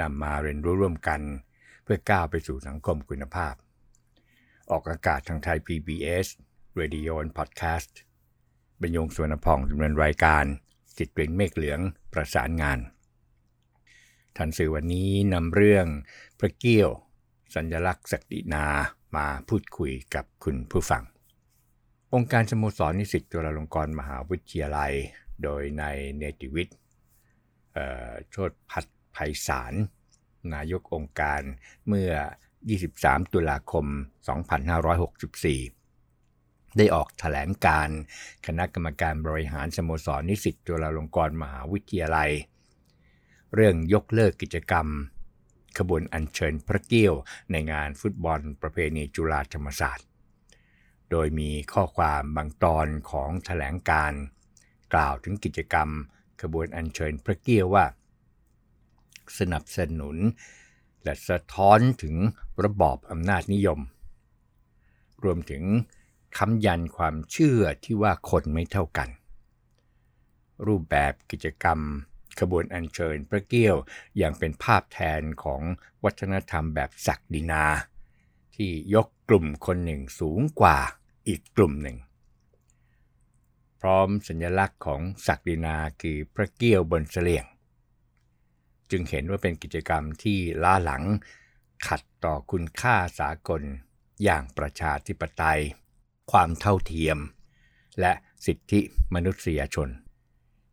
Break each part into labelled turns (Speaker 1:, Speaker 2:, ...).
Speaker 1: นำมาเรียนรู้ร่วมกัน เพื่อก้าวไปสู่สังคมคุณภาพ ออกอากาศทางไทย PBS Radio and Podcast บรรยงสวนพองดำเนินรายการ จิตเปล่งเมฆเหลืองประสานงาน ทันสื่อวันนี้นำเรื่องพระเกี้ยว สัญลักษณ์ศักดินามาพูดคุยกับคุณผู้ฟัง องค์การสโมสรนิสิตจุฬาลงกรณ์มหาวิทยาลัย โดยในเนติวิทย์โชดพัฒ ไพศาลนายกองค์การเมื่อ 23 ตุลาคม 2564 ได้ออกถแถลงการคณะกรรมการบริหารสโมสรนิสิตจุฬาลงกรณ์มหาวิทยาลัย เรื่องยกเลิกกิจกรรม ขบวนอัญเชิญพระเกี้ยวในงานฟุตบอลประเพณีจุฬาธรรมศาสตร์ โดยมีข้อความบางตอนของถแถลงการ กล่าวถึงกิจกรรม ขบวนอัญเชิญพระเกี้ยวว่า สนับสนุน และสะท้อนถึงระบอบอำนาจนิยม รวมถึงคำยันความเชื่อที่ว่าคนไม่เท่ากัน รูปแบบกิจกรรม ขบวนอัญเชิญพระเกี้ยวอย่างเป็นภาพแทนของวัฒนธรรมแบบศักดินา ที่ยกกลุ่มคนหนึ่งสูงกว่าอีกกลุ่มหนึ่ง พร้อมสัญลักษณ์ของศักดินาคือพระเกี้ยวบนเสลียง จึงเห็นว่าเป็นกิจกรรมที่ล้าหลัง ขัดต่อคุณค่าสากล อย่างประชาธิปไตย ความเท่าเทียม และสิทธิมนุษยชน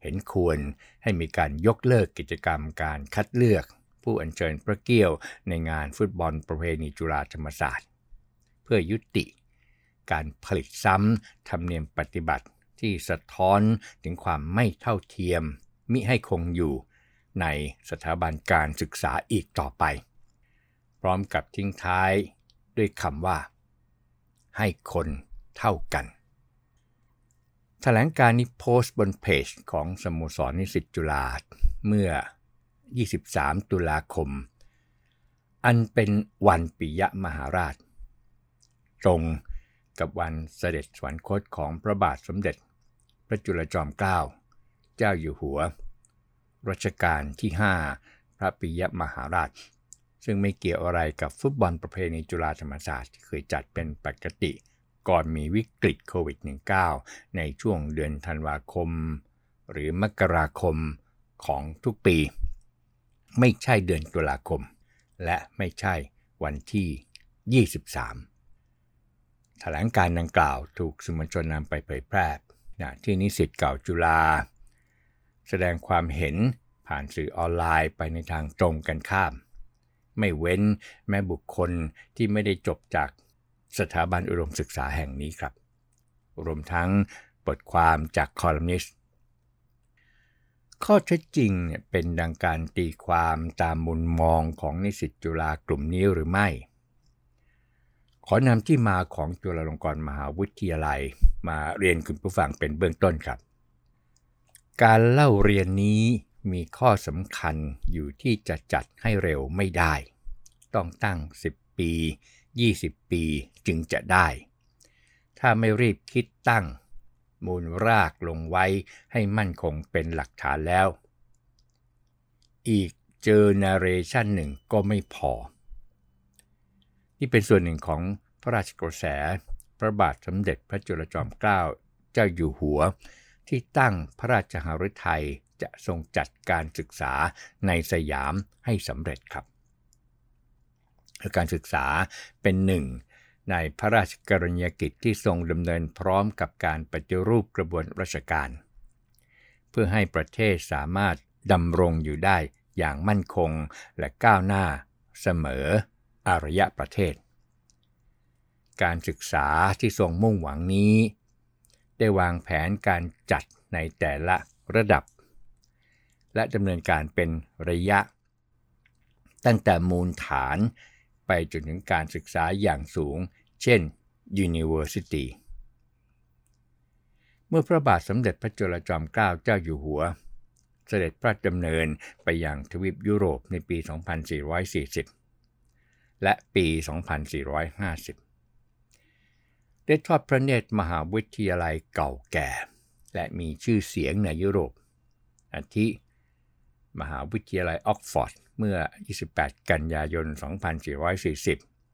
Speaker 1: เห็นควรให้มีการยกเลิกกิจกรรมการคัดเลือก ผู้อัญเชิญพระเกี้ยวในงานฟุตบอลประเพณีจุฬาธรรมศาสตร์ เพื่อยุติ การผลิตซ้ำธรรมเนียมปฏิบัติที่สะท้อนถึงความไม่เท่าเทียมมิให้คงอยู่ ในสถาบันการศึกษาอีกต่อไป พร้อมกับทิ้งท้ายด้วยคำว่า ให้คนเท่ากันถแถลงการนี้โพสต์บนเพจของสโมสรนิสิตจุฬาเมื่อ 23 ตุลาคม อันเป็นวันปิยมหาราช ตรงกับวันเสด็จสวรรคตของพระบาทสมเด็จ พระจุลจอมเกล้า เจ้าอยู่หัว รัชกาลที่ 5 พระปิยมหาราช ซึ่งไม่เกี่ยวอะไรกับฟุตบอลประเพณีจุฬาธรรมศาสตร์ที่เคยจัดเป็นปกติ ก่อนมีวิกฤตโควิด -19 ในช่วงเดือนธันวาคม หรือมกราคมของทุกปี ไม่ใช่เดือนตุลาคม และไม่ใช่วันที่ 23 แถลงการดังกล่าวถูกสมชนนำไปเผยแพร่ที่นิสิตเก่าจุฬา แสดงความเห็นผ่านสื่อออนไลน์ไปในทางตรงกันข้าม ไม่เว้นแม้บุคคลที่ไม่ได้จบจากสถาบันอุดมศึกษาแห่งนี้ครับ รวมทั้งบทความจากคอลัมนิสต์ข้อเท็จจริงเป็นดังการตีความตามมุมมองของนิสิตจุฬากลุ่มนี้หรือไม่ ขอนำที่มาของจุฬาลงกรณ์มหาวิทยาลัยมาเรียนคุณผู้ฟังเป็นเบื้องต้นครับ การเล่าเรียนนี้มีข้อสำคัญอยู่ที่จะจัดให้เร็วไม่ได้ ต้องตั้ง 10 ปี 20 ปีจึงจะได้ ถ้าไม่รีบคิดตั้ง มูลรากลงไว้ให้มั่นคงเป็นหลักฐานแล้ว อีกเจอนเรชันหนึ่งก็ไม่พอ นี่เป็นส่วนหนึ่งของพระราชกระแส พระบาทสมเด็จพระจุลจอมเกล้าเจ้าอยู่หัว ที่ตั้งพระราชหฤทัยจะทรงจัดการศึกษาในสยามให้สำเร็จครับ การศึกษาเป็นหนึ่งในพระราชกรณียกิจที่ทรงดำเนินพร้อมกับการปฏิรูปกระบวนราชการ เพื่อให้ประเทศสามารถดำรงอยู่ได้อย่างมั่นคงและก้าวหน้าเสมออารยะประเทศ การศึกษาที่ทรงมุ่งหวังนี้ ได้วางแผนการจัดในแต่ละระดับ และดำเนินการเป็นระยะ ตั้งแต่มูลฐานไปจนถึงการศึกษาอย่างสูง เช่น University เมื่อพระบาทสมเด็จพระจุลจอมเกล้าเจ้าอยู่หัว เสด็จพระดำเนินไปยังทวีปยุโรปในปี 2440 และปี 2450 ได้ทอดพระเนตรมหาวิทยาลัยเก่าแก่ และมีชื่อเสียงในยุโรป อาทิ มหาวิทยาลัยออกฟอร์ดเมื่อ 28 กันยายน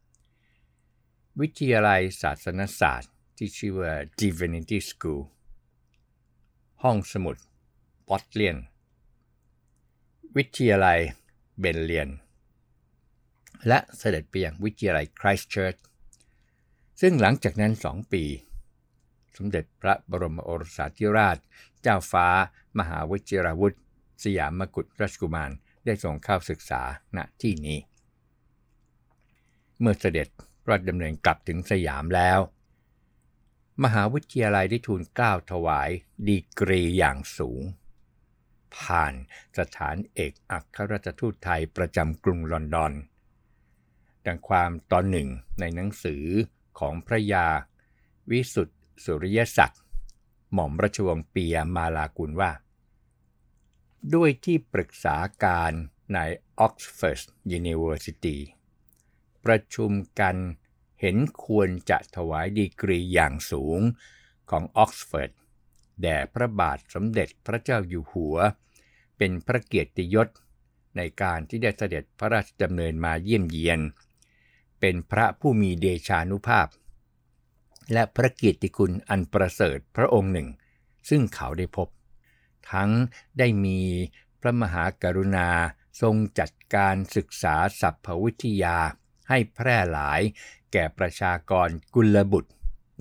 Speaker 1: 2440 วิทยาลัยศาสนศาสตร์ที่ชื่อว่า Divinity School ห้องสมุดปอตเลียน วิทยาลัยเบลเลียล และเสด็จไปยังวิทยาลัยคริสต์เชิร์ช ซึ่งหลังจากนั้นสองปี สมเด็จพระบรมโอรสาธิราช เจ้าฟ้า มหาวชิราวุธ สยามมกุฎราชกุมารได้ส่งเข้าศึกษาณที่นี้ เมื่อเสด็จพระดำเนินกลับถึงสยามแล้ว มหาวิทยาลัยได้ทูลเกล้าถวายดีกรีอย่างสูง ผ่านสถานเอกอัครราชทูตไทยประจำกรุงลอนดอน ดังความตอนหนึ่งในหนังสือ ของพระยา วิสุทธิสุริยศักดิ์หม่อมราชวงศ์ปียมาลากุลว่า ด้วยที่ปรึกษาการใน Oxford University ประชุมกันเห็นควรจะถวายดีกรีอย่างสูงของออกซฟอร์ดแด่พระบาทสมเด็จพระเจ้าอยู่หัว เป็นพระเกียรติยศในการที่ได้เสด็จพระราชดำเนินมาเยี่ยมเยียน เป็นพระผู้มีเดชานุภาพ และพระเกียรติคุณอันประเสริฐพระองค์หนึ่ง ซึ่งเขาได้พบ ทั้งได้มีพระมหากรุณาทรงจัดการศึกษาสัพพวิทยาให้แพร่หลายแก่ประชากรกุลบุตร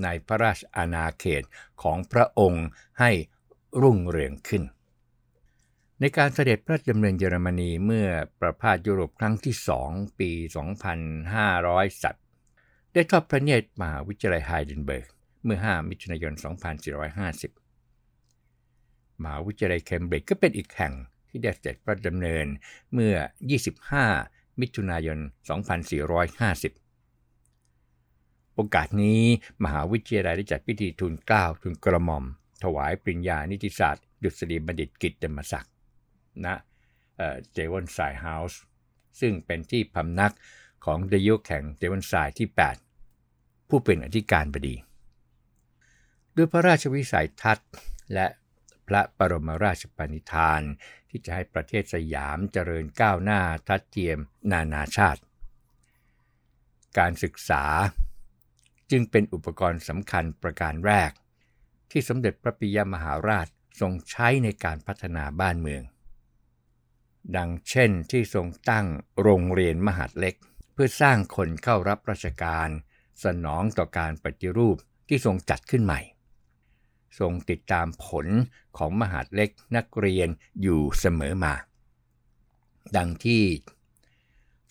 Speaker 1: ในพระราชอาณาเขตของพระองค์ให้รุ่งเรืองขึ้น ในการเสด็จพระดำเนินเยอรมนีเมื่อประพาสยุโรปครั้งที่สองปี 2500สัตว์ได้ทอดพระเนตรมหาวิทยาลัยไฮเดนเบิร์กเมื่อ 5 มิถุนายน 2450 มหาวิทยาลัยเคมบริดจ์ก็เป็นอีกแห่งที่ได้เสร็จพระดำเนินเมื่อ 25 มิถุนายน 2450โอกาสนี้มหาวิทยาลัยได้จัดพิธีทุนเกล้าทุนกระหม่อม ถวายปริญญานิติศาสตร์ ดุษฎีบัณฑิตกิตติมศักดิ์ ณเจวันไซเฮาส์ซึ่งเป็นที่พำนักของดยุแข่งเจวันไซที่ 8 ผู้เป็นอธิการบดี ด้วยพระราชวิสัยทัศน์และพระบรมราชปณิธาน ที่จะให้ประเทศสยามเจริญก้าวหน้าทัดเทียมนานาชาติ การศึกษาจึงเป็นอุปกรณ์สำคัญประการแรก ที่สมเด็จพระปิยมหาราชทรงใช้ในการพัฒนาบ้านเมือง ดังเช่นที่ทรงตั้งโรงเรียนมหาดเล็ก เพื่อสร้างคนเข้ารับราชการ สนองต่อการปฏิรูปที่ทรงจัดขึ้นใหม่ ทรงติดตามผลของมหาดเล็กนักเรียนอยู่เสมอมา ดังที่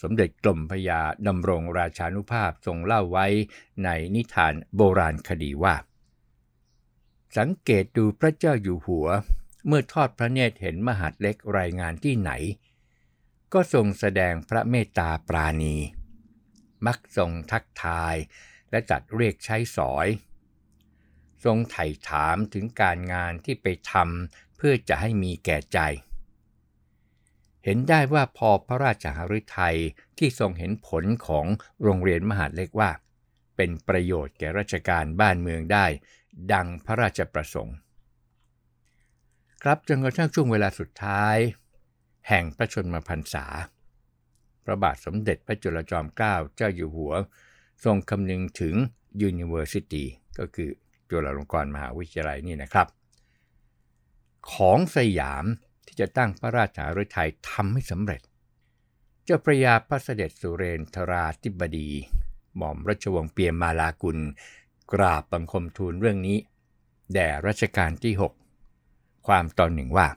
Speaker 1: สมเด็จกลมพยาดำรงราชานุภาพทรงเล่าไว้ในนิทานโบราณคดีว่า สังเกตดูพระเจ้าอยู่หัว เมื่อทอดพระเนตรเห็นมหาดเล็กรายงานที่ไหน ก็ทรงแสดงพระเมตตาปราณี มักทรงทักทายและจัดเรียกใช้สอย ทรงไถ่ถามถึงการงานที่ไปทำเพื่อจะให้มีแก่ใจ เห็นได้ว่าพอพระราชหฤทัยที่ทรงเห็นผลของโรงเรียนมหาดเล็กว่า เป็นประโยชน์แก่ราชการบ้านเมืองได้ ดังพระราชประสงค์ ครับจนกระทั่งช่วงเวลาสุดท้าย แห่งพระชนมพรรษา พระบาทสมเด็จพระจุลจอมเกล้าเจ้าอยู่หัว ทรงคำนึงถึง University ก็คือจุฬาลงกรณ์มหาวิทยาลัยนี่นะครับ ของสยามที่จะตั้งพระราชาฤทัยทำให้สำเร็จ เจ้าพระยาพระเสด็จสุเรนทราธิบดี หม่อมราชวงศ์เปียมมาลากุล กราบบังคมทูลเรื่องนี้ แด่รัชกาลที่ 6 ความตอนหนึ่งว่า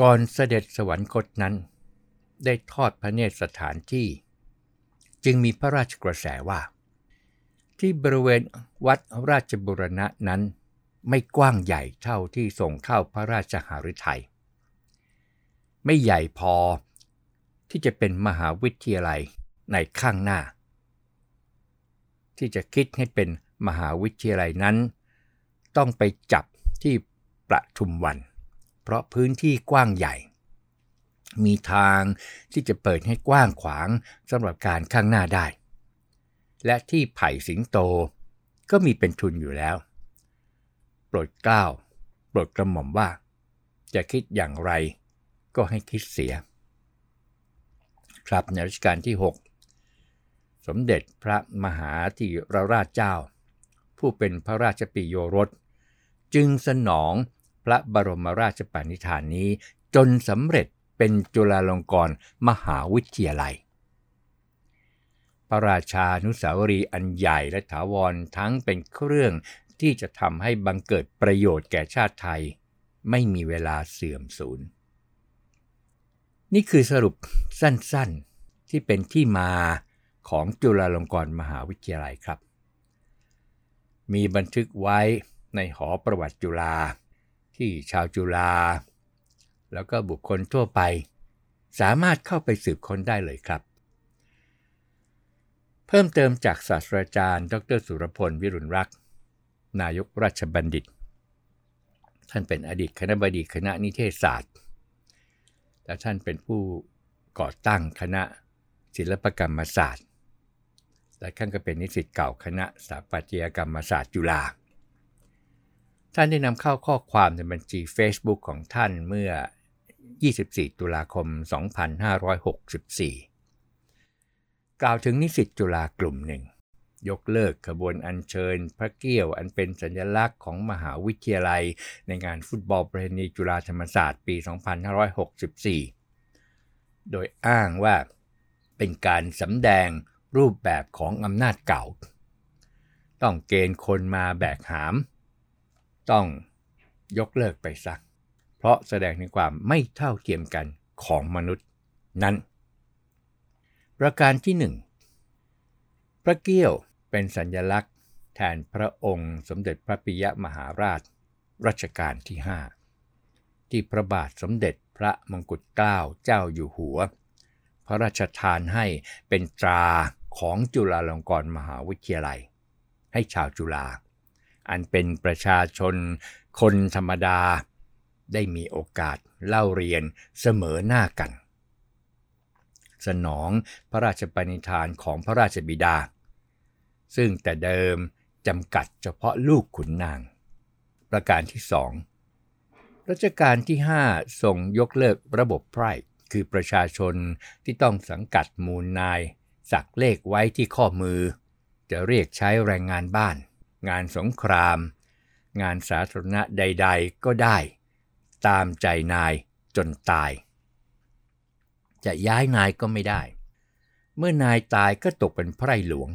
Speaker 1: ก่อนเสด็จสวรรคตนั้น ได้ทอดพระเนตรสถานที่ จึงมีพระราชกระแสว่า ที่บริเวณวัดราชบุรณะนั้นไม่กว้างใหญ่เท่าที่ส่งเข้าพระราชหฤทัยไม่ใหญ่พอที่จะเป็นมหาวิทยาลัยในข้างหน้า ที่จะคิดให้เป็นมหาวิทยาลัยนั้น ต้องไปจับที่ ประทุมวัน เพราะพื้นที่กว้างใหญ่ มีทางที่จะเปิดให้กว้างขวางสำหรับการข้างหน้าได้ และที่ไผ่สิงโตก็มีเป็นทุนอยู่แล้ว โปรดเกล้าโปรดกระหม่อมว่า จะคิดอย่างไรก็ให้คิดเสีย ครับในรัชกาลที่ 6 สมเด็จพระมหาธีรราชเจ้า ผู้เป็นพระราชปิโยรส จึงสนอง ระบรมราชปณิธานนี้ จนสำเร็จเป็นจุฬาลงกรณ์มหาวิทยาลัย พระราชานุสาวรีอันใหญ่และถาวรทั้งเป็นเครื่องที่จะทำให้บังเกิดประโยชน์แก่ชาติไทย ไม่มีเวลาเสื่อมสูญ นี่คือสรุปสั้นๆที่เป็นที่มาของจุฬาลงกรณ์มหาวิทยาลัยครับ มีบันทึกไว้ในหอประวัติจุฬา ที่ชาวจุฬาแล้วก็บุคคลทั่วไป สามารถเข้าไปสืบค้นได้เลยครับ เพิ่มเติมจากศาสตราจารย์ ดรสุรพล วิรุณรักษ์ นายกราชบัณฑิต ท่านเป็นอดีตคณะบดีคณะนิเทศศาสตร์ และท่านเป็นผู้ก่อตั้งคณะศิลปกรรมศาสตร์ และท่านก็เป็นนิสิตเก่าคณะสถาปัตยกรรมศาสตร์จุฬา ท่านได้นำเข้าข้อความในบัญชี Facebook ของท่านเมื่อ 24 ตุลาคม 2564 กล่าวถึงนิสิตจุฬากลุ่มหนึ่ง ยกเลิกขบวนอัญเชิญพระเกี้ยวอันเป็นสัญลักษณ์ของมหาวิทยาลัยในงานฟุตบอลประเพณีจุฬาธรรมศาสตร์ปี 2564 โดยอ้างว่าเป็นการสำแดงรูปแบบของอำนาจเก่า ต้องเกณฑ์คนมาแบกหาม ต้องยกเลิกไปสักเพราะแสดงถึงความไม่เท่าเทียมกันของมนุษย์นั้น ประการที่หนึ่งพระเกี้ยวเป็นสัญลักษณ์ แทนพระองค์สมเด็จพระปิยมหาราชรัชกาลที่ 5 ที่พระบาทสมเด็จพระมงกุฎเกล้าเจ้าอยู่หัว พระราชทานให้เป็นตราของจุฬาลงกรณ์มหาวิทยาลัย ให้ชาวจุฬา อันเป็นประชาชน คนธรรมดา ได้มีโอกาสเล่าเรียนเสมอหน้ากัน สนองพระราชปณิธานของพระราชบิดา ซึ่งแต่เดิมจำกัดเฉพาะลูกขุนนาง ประการที่สองรัชกาลที่ 5 ทรงยกเลิกระบบไพร่คือประชาชนที่ต้องสังกัดมูลนาย สักเลขไว้ที่ข้อมือ จะเรียกใช้แรงงานบ้าน งานสงคราม งานสาธารณะใด ๆ ก็ได้ ตามใจนายจนตาย จะย้ายนายก็ไม่ได้ เมื่อนายตายก็ตกเป็นไพร่หลวง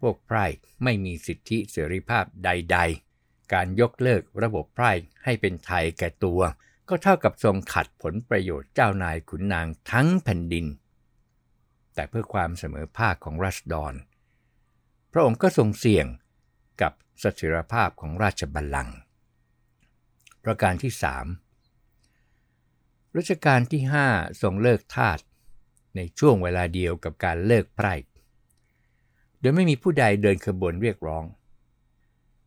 Speaker 1: พวกไพร่ไม่มีสิทธิเสรีภาพใด ๆ การยกเลิกระบบไพร่ให้เป็นไทยแก่ตัว ก็เท่ากับทรงขัดผลประโยชน์เจ้านายขุนนางทั้งแผ่นดิน แต่เพื่อความเสมอภาคของราษฎร พระองค์ก็ทรงเสี่ยง กับสถิรภาพของราชบัลลังก์ประการที่ 3รัชกาลที่ 5 ทรงเลิกทาสในช่วงเวลาเดียวกับการเลิกไพร่ดยไม่มีผู้ใดเดินขบวนเรียกร้อง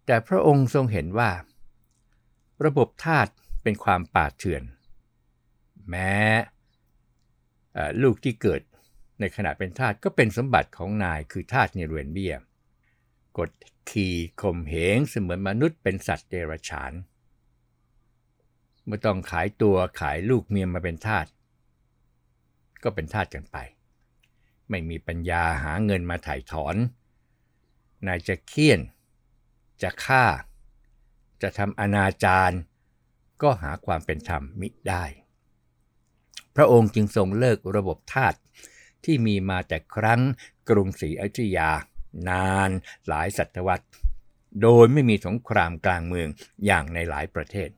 Speaker 1: แต่พระองค์ทรงเห็นว่า ระบบทาสเป็นความป่าเถื่อน แม้ลูกที่เกิดในขณะเป็นทาสก็เป็นสมบัติของนายคือทาสในเรือนเบี้ย กดขี่ข่มเหงเสมือนมนุษย์เป็นสัตว์เดรัจฉาน เมื่อต้องขายตัวขายลูกเมียมาเป็นทาสก็เป็นทาสกันไป ไม่มีปัญญาหาเงินมาถ่ายถอน นายจะเคี่ยน จะฆ่า จะทำอนาจารก็หาความเป็นธรรมมิได้ พระองค์จึงทรงเลิกระบบทาสที่มีมาแต่ครั้งกรุงศรีอยุธยา นานหลายศตวรรษ โดยไม่มีสงครามกลางเมืองอย่างในหลายประเทศ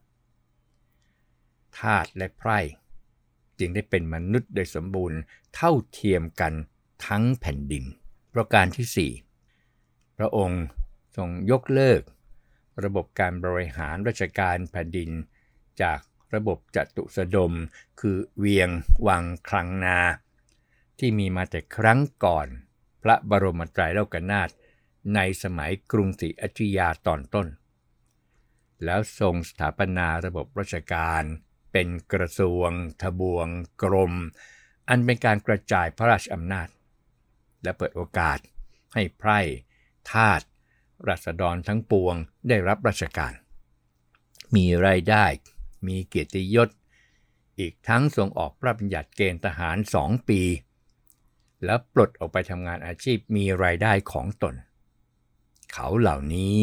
Speaker 1: ทาสและไพร่จึงได้เป็นมนุษย์โดยสมบูรณ์เท่าเทียมกันทั้งแผ่นดิน ประการที่ 4 พระองค์ทรงยกเลิก ระบบการบริหารราชการแผ่นดิน จากระบบจตุสดม คือเวียง วังคลังนา ที่มีมาแต่ครั้งก่อน พระบรมไตรโลกนาถในสมัยกรุงศรีอยุธยาตอนต้น แล้วทรงสถาปนาระบบราชการ เป็นกระทรวง ทบวง กรม อันเป็นการกระจายพระราชอำนาจ และเปิดโอกาสให้ไพร่ทาสรัษฎรทั้งปวงได้รับราชการ มีไรายได้ มีเกียรติยศ อีกทั้งทรงออกพระบัญญัติเกณฑ์ทหารสองปี แล้วปลดออกไปทำงานอาชีพมีรายได้ของตน เขาเหล่านี้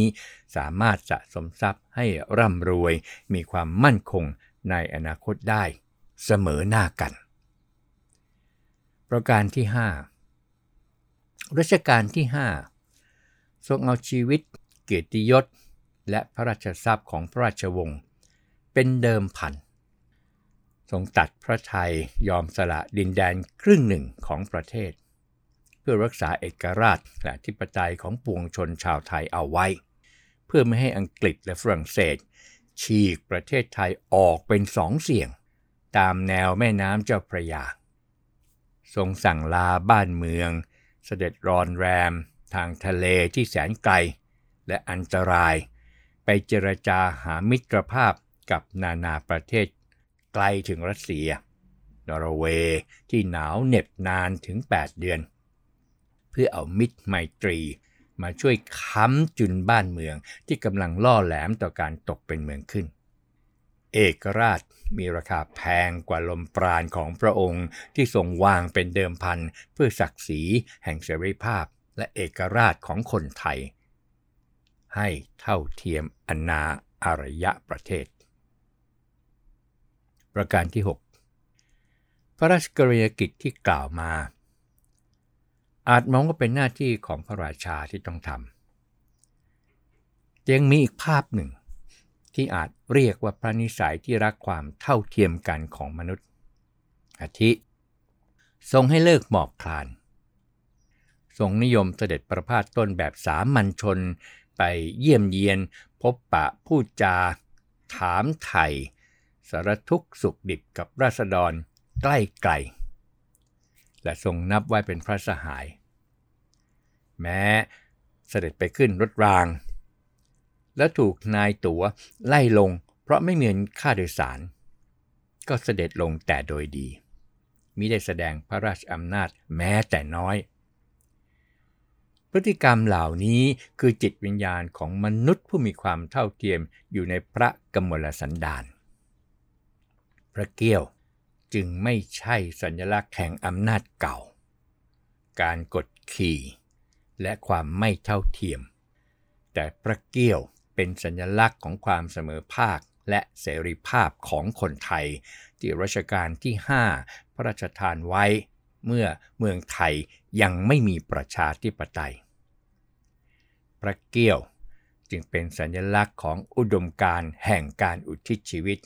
Speaker 1: สามารถสะสมทรัพย์ให้ร่ำรวยมีความมั่นคงในอนาคตได้ เสมอหน้ากัน ประการที่ 5 รัชกาลที่ 5 ทรงเอาชีวิต เกียรติยศ และพระราชทรัพย์ของพระราชวงศ์เป็นเดิมพัน ทรงตัดพระทัยยอมสละดินแดนครึ่งหนึ่งของประเทศ เพื่อรักษาเอกราชและทิปไตยของปวงชนชาวไทยเอาไว้ เพื่อไม่ให้อังกฤษและฝรั่งเศส ฉีกประเทศไทยออกเป็นสองเสี่ยง ตามแนวแม่น้ำเจ้าพระยา ทรงสั่งลาบ้านเมือง เสด็จรอนแรม ทางทะเลที่แสนไกล และอันตราย ไปเจรจาหามิตรภาพกับนานาประเทศ กลถึงรัสเซีย นอร์เวย์ที่หนาวเหน็บนานถึง 8 เดือน เพื่อเอามิตรไมตรีมาช่วยค้ำจุนบ้านเมืองที่กำลังล่อแหลมต่อการตกเป็นเมืองขึ้น เอกราชมีราคาแพงกว่าลมปราณของพระองค์ที่ทรงวางเป็นเดิมพันเพื่อศักดิ์ศรีแห่งเสรีภาพและเอกราชของคนไทย ให้เท่าเทียมอนาอารยะประเทศ ประการที่ 6 พระราชกรณียกิจที่กล่าวมา อาจมองว่าเป็นหน้าที่ของพระราชาที่ต้องทำยังมีอีกภาพหนึ่ง ที่อาจเรียกว่าพระนิสัยที่รักความเท่าเทียมกันของมนุษย์ อาทิ ทรงให้เลิกหมอบคลาน ทรงนิยมเสด็จประพาสต้นแบบสามัญชนไปเยี่ยมเยียน พบปะพูดจา ถามไทย สารทุกขสุขดิบกับราษฎรใกล้ไกล และทรงนับไว้เป็นพระสหาย แม้เสด็จไปขึ้นรถราง และถูกนายตั๋วไล่ลงเพราะไม่มีเงินค่าโดยสาร ก็เสด็จลงแต่โดยดีมิได้แสดงพระราชอำนาจแม้แต่น้อย พฤติกรรมเหล่านี้คือจิตวิญญาณของมนุษย์ผู้มีความเท่าเทียมอยู่ในพระกมลสันดาน พระเกี้ยว จึงไม่ใช่สัญลักษณ์แห่งอำนาจเก่า การกดขี่ และความไม่เท่าเทียม แต่พระเกี้ยวเป็นสัญลักษณ์ของความเสมอภาคและเสรีภาพของคนไทย ที่รัชกาลที่ 5 พระราชทานไว้ เมื่อเมืองไทยยังไม่มีประชาธิปไตย พระเกี้ยวจึงเป็นสัญลักษณ์ของอุดมการแห่งการอุทิศชีวิต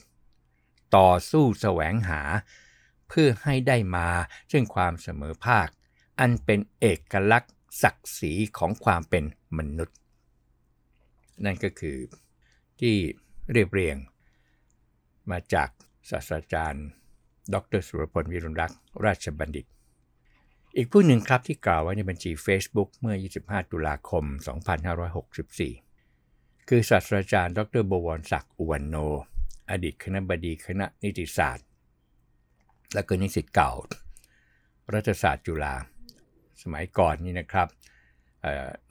Speaker 1: ต่อสู้แสวงหา เพื่อให้ได้มาซึ่งความเสมอภาค อันเป็นเอกลักษณ์ศักดิ์ศรีของความเป็นมนุษย์ นั่นก็คือที่เรียบเรียง มาจากศาสตราจารย์ ดรสุรพลวิรุณรักษ์ราชบัณฑิต อีกผู้หนึ่งครับที่กล่าวไว้ในบัญชี Facebook เมื่อ 25 ตุลาคม 2564 คือศาสตราจารย์ ดรบวรศักดิ์อุวันโน อดีตคณะบดีคณะนิติศาสตร์ และก็นิสิตเก่า รัฐศาสตร์จุฬาสมัยก่อนนี่นะครับ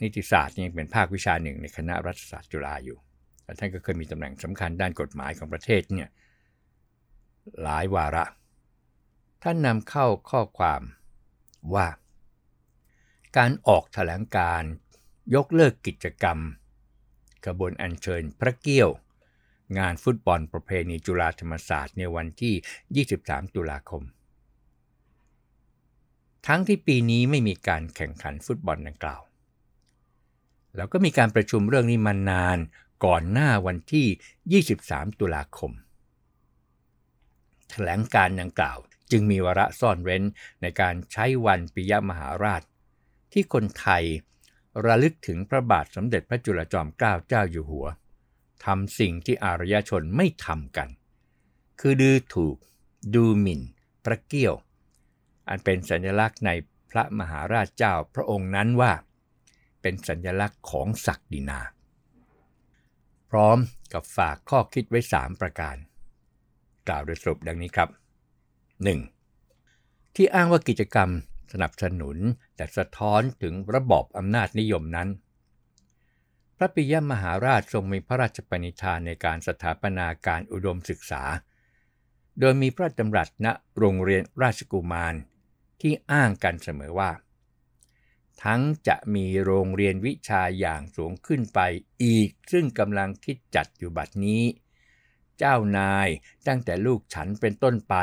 Speaker 1: นิติศาสตร์ยังเป็นภาควิชาหนึ่งในคณะรัฐศาสตร์จุฬาอยู่ท่านก็เคยมีตำแหน่งสำคัญด้านกฎหมายของประเทศเนี่ยหลายวาระ ท่านนำเข้าข้อความว่า การออกแถลงการยกเลิกกิจกรรมขบวนอัญเชิญพระเกี้ยว งานฟุตบอลประเพณีจุฬาธรรมศาสตร์ในวันที่ 23 ตุลาคม ทั้งที่ปีนี้ไม่มีการแข่งขันฟุตบอลดังกล่าว แล้วก็มีการประชุมเรื่องนี้มานานก่อนหน้าวันที่ 23 ตุลาคม แถลงการดังกล่าวจึงมีวาระซ่อนเร้นในการใช้วันปิยมหาราช ที่คนไทยระลึกถึงพระบาทสมเด็จพระจุลจอมเกล้าเจ้าอยู่หัว ทำสิ่งที่อารยชนไม่ทำกัน คือดูถูก ดูหมิ่นพระเกี้ยว อันเป็นสัญลักษณ์ในพระมหาราชเจ้าพระองค์นั้นว่า เป็นสัญลักษณ์ของศักดินา พร้อมกับฝากข้อคิดไว้ 3 ประการ กล่าวโดยสรุปดังนี้ครับ 1. ที่อ้างว่ากิจกรรมสนับสนุนแต่สะท้อนถึงระบอบอำนาจนิยมนั้น พระปิยมหาราชทรงมีพระราชปณิธานในการสถาปนาการอุดมศึกษา โดยมีพระดำรัสณโรงเรียนราชกุมารที่อ้างกันเสมอว่า ทั้งจะมีโรงเรียนวิชาอย่างสูงขึ้นไปอีก ซึ่งกำลังคิดจัดอยู่บัดนี้ เจ้านายตั้งแต่ลูกฉันเป็นต้นไป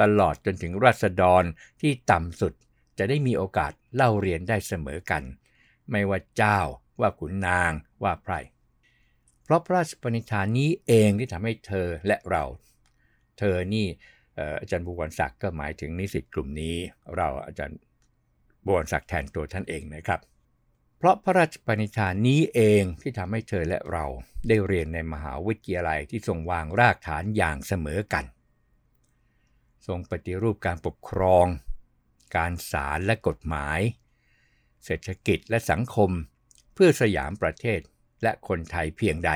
Speaker 1: ตลอดจนถึงราษฎรที่ต่ำสุดจะได้มีโอกาสเล่าเรียนได้เสมอกัน ไม่ว่าเจ้า ว่าขุนนางว่าไพรเพราะพระราชปณิธานนี้เองที่ทำให้เธอและเรา เธอนี่อาจารย์บุวรศักดิ์ก็หมายถึงนิสิตกลุ่มนี้ เราอาจารย์บุวรศักดิ์แทนตัวท่านเองนะครับ เพราะพระราชปณิธานนี้เองที่ทำให้เธอและเราได้เรียนในมหาวิทยาลัยที่ทรงวางรากฐานอย่างเสมอกัน ทรงปฏิรูปการปกครอง การศาลและกฎหมาย เศรษฐกิจและสังคม พื่อสยามประเทศและคนไทยเพียงใด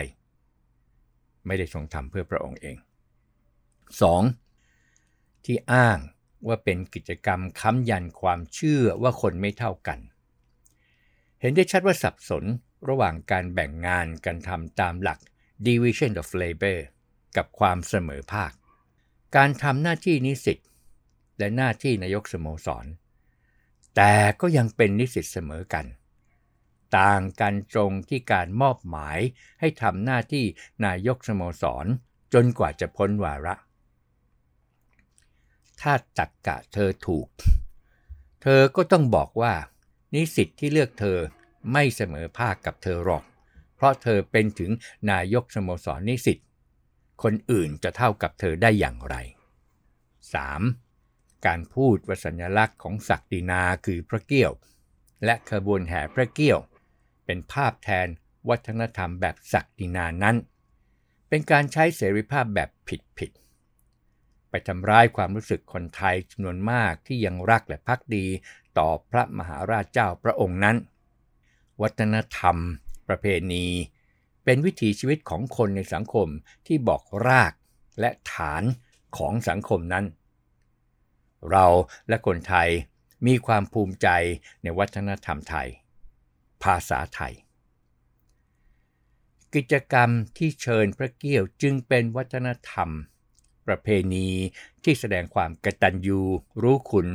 Speaker 1: ไม่ได้ทรงทำเพื่อพระองค์เอง 2. ที่อ้างว่าเป็นกิจกรรมค้ำยันความเชื่อว่าคนไม่เท่ากัน เห็นได้ชัดว่าสับสนระหว่างการแบ่งงานกันทำตามหลัก division of labor กับความเสมอภาค การทำหน้าที่นิสิตและหน้าที่นายกสโมสร แต่ก็ยังเป็นนิสิตเสมอกัน ต่างกันตรงที่การมอบหมายให้ทำหน้าที่นายกสโมสร จนกว่าจะพ้นวาระ ถ้าตักกะเธอถูก เธอก็ต้องบอกว่า นิสิตที่เลือกเธอไม่เสมอภาคกับเธอหรอก เพราะเธอเป็นถึงนายกสโมสรนิสิตคนอื่นจะเท่ากับเธอได้อย่างไร 3. การพูดวสัญลักษณ์ของศักดินาคือพระเกี้ยว และขบวนแห่พระเกี้ยว เป็นภาพแทนวัฒนธรรมแบบศักดินานั้น เป็นการใช้เสรีภาพแบบผิดๆ ไปทำร้ายความรู้สึกคนไทยจำนวนมากที่ยังรักและพักดีต่อพระมหาราชเจ้าพระองค์นั้น วัฒนธรรม ประเพณี เป็นวิถีชีวิตของคนในสังคมที่บอกรากและฐานของสังคมนั้น เราและคนไทยมีความภูมิใจในวัฒนธรรมไทย ภาษาไทย กิจกรรมที่เชิญพระเกี้ยวจึงเป็นวัฒนธรรม ประเพณีที่แสดงความกตัญญูรู้คุณ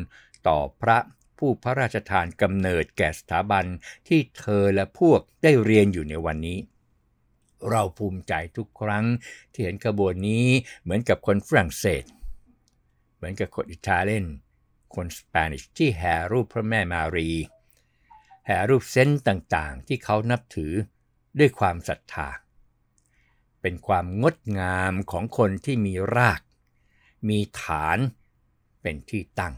Speaker 1: ต่อพระผู้พระราชทานกำเนิดแก่สถาบันที่เธอและพวกได้เรียนอยู่ในวันนี้ เราภูมิใจทุกครั้งที่เห็นขบวนนี้เหมือนกับคนฝรั่งเศส เหมือนกับคนอิตาเลียนคนสเปนิชที่แห่รูปพระแม่มารี แห่รูปเซนต์ต่างๆ ที่เขานับถือด้วยความศรัทธา เป็นความงดงามของคนที่มีราก มีฐานเป็นที่ตั้ง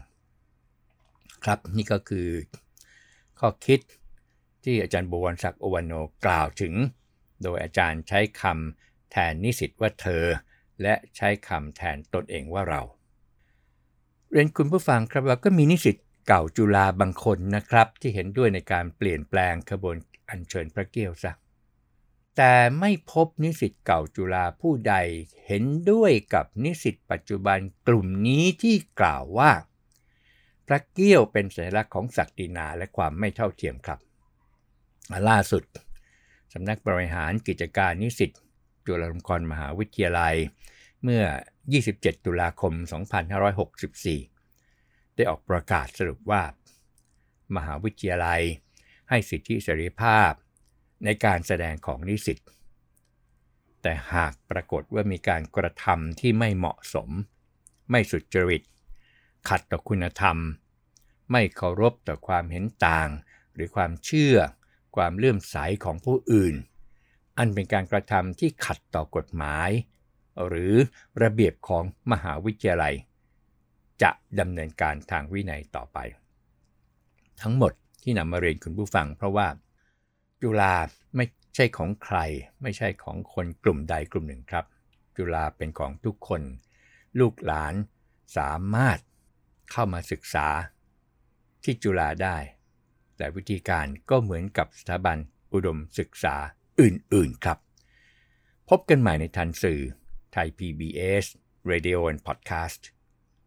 Speaker 1: ครับนี่ก็คือข้อคิดที่อาจารย์บวรศักดิ์โอวันโนกล่าวถึง โดยอาจารย์ใช้คำแทนนิสิตว่าเธอ และใช้คำแทนตนเองว่าเรา เรียนคุณผู้ฟังครับว่าก็มีนิสิต เก่าจุฬาบางคนนะครับ ที่เห็นด้วยในการเปลี่ยนแปลงขบวนอัญเชิญพระเกี้ยวซะแต่ไม่พบนิสิตเก่าจุฬาผู้ใดเห็นด้วยกับนิสิตปัจจุบันกลุ่มนี้ที่กล่าวว่า พระเกี้ยวเป็นสัญลักษณ์ของศักดินาและความไม่เท่าเทียมครับ ล่าสุดสำนักบริหารกิจการนิสิตจุฬาลงกรณ์มหาวิทยาลัย เมื่อ 27 ตุลาคม 2564 ได้ออกประกาศสรุปว่า มหาวิทยาลัยให้สิทธิเสรีภาพในการแสดงของนิสิต แต่หากปรากฏว่ามีการกระทำที่ไม่เหมาะสม ไม่สุจริต ขัดต่อคุณธรรม ไม่เคารพต่อความเห็นต่าง หรือความเชื่อ ความเลื่อมใสของผู้อื่น อันเป็นการกระทำที่ขัดต่อกฎหมาย หรือระเบียบของมหาวิทยาลัย จะดำเนินการทางวินัยต่อไป ทั้งหมดที่นำมาเรียนคุณผู้ฟัง เพราะว่าจุฬาไม่ใช่ของใคร ไม่ใช่ของคนกลุ่มใดกลุ่มหนึ่งครับ จุฬาเป็นของทุกคน ลูกหลานสามารถเข้ามาศึกษาที่จุฬาได้ แต่วิธีการก็เหมือนกับสถาบันอุดมศึกษาอื่นๆครับ พบกันใหม่ในทันสื่อไทย PBS Radio and Podcast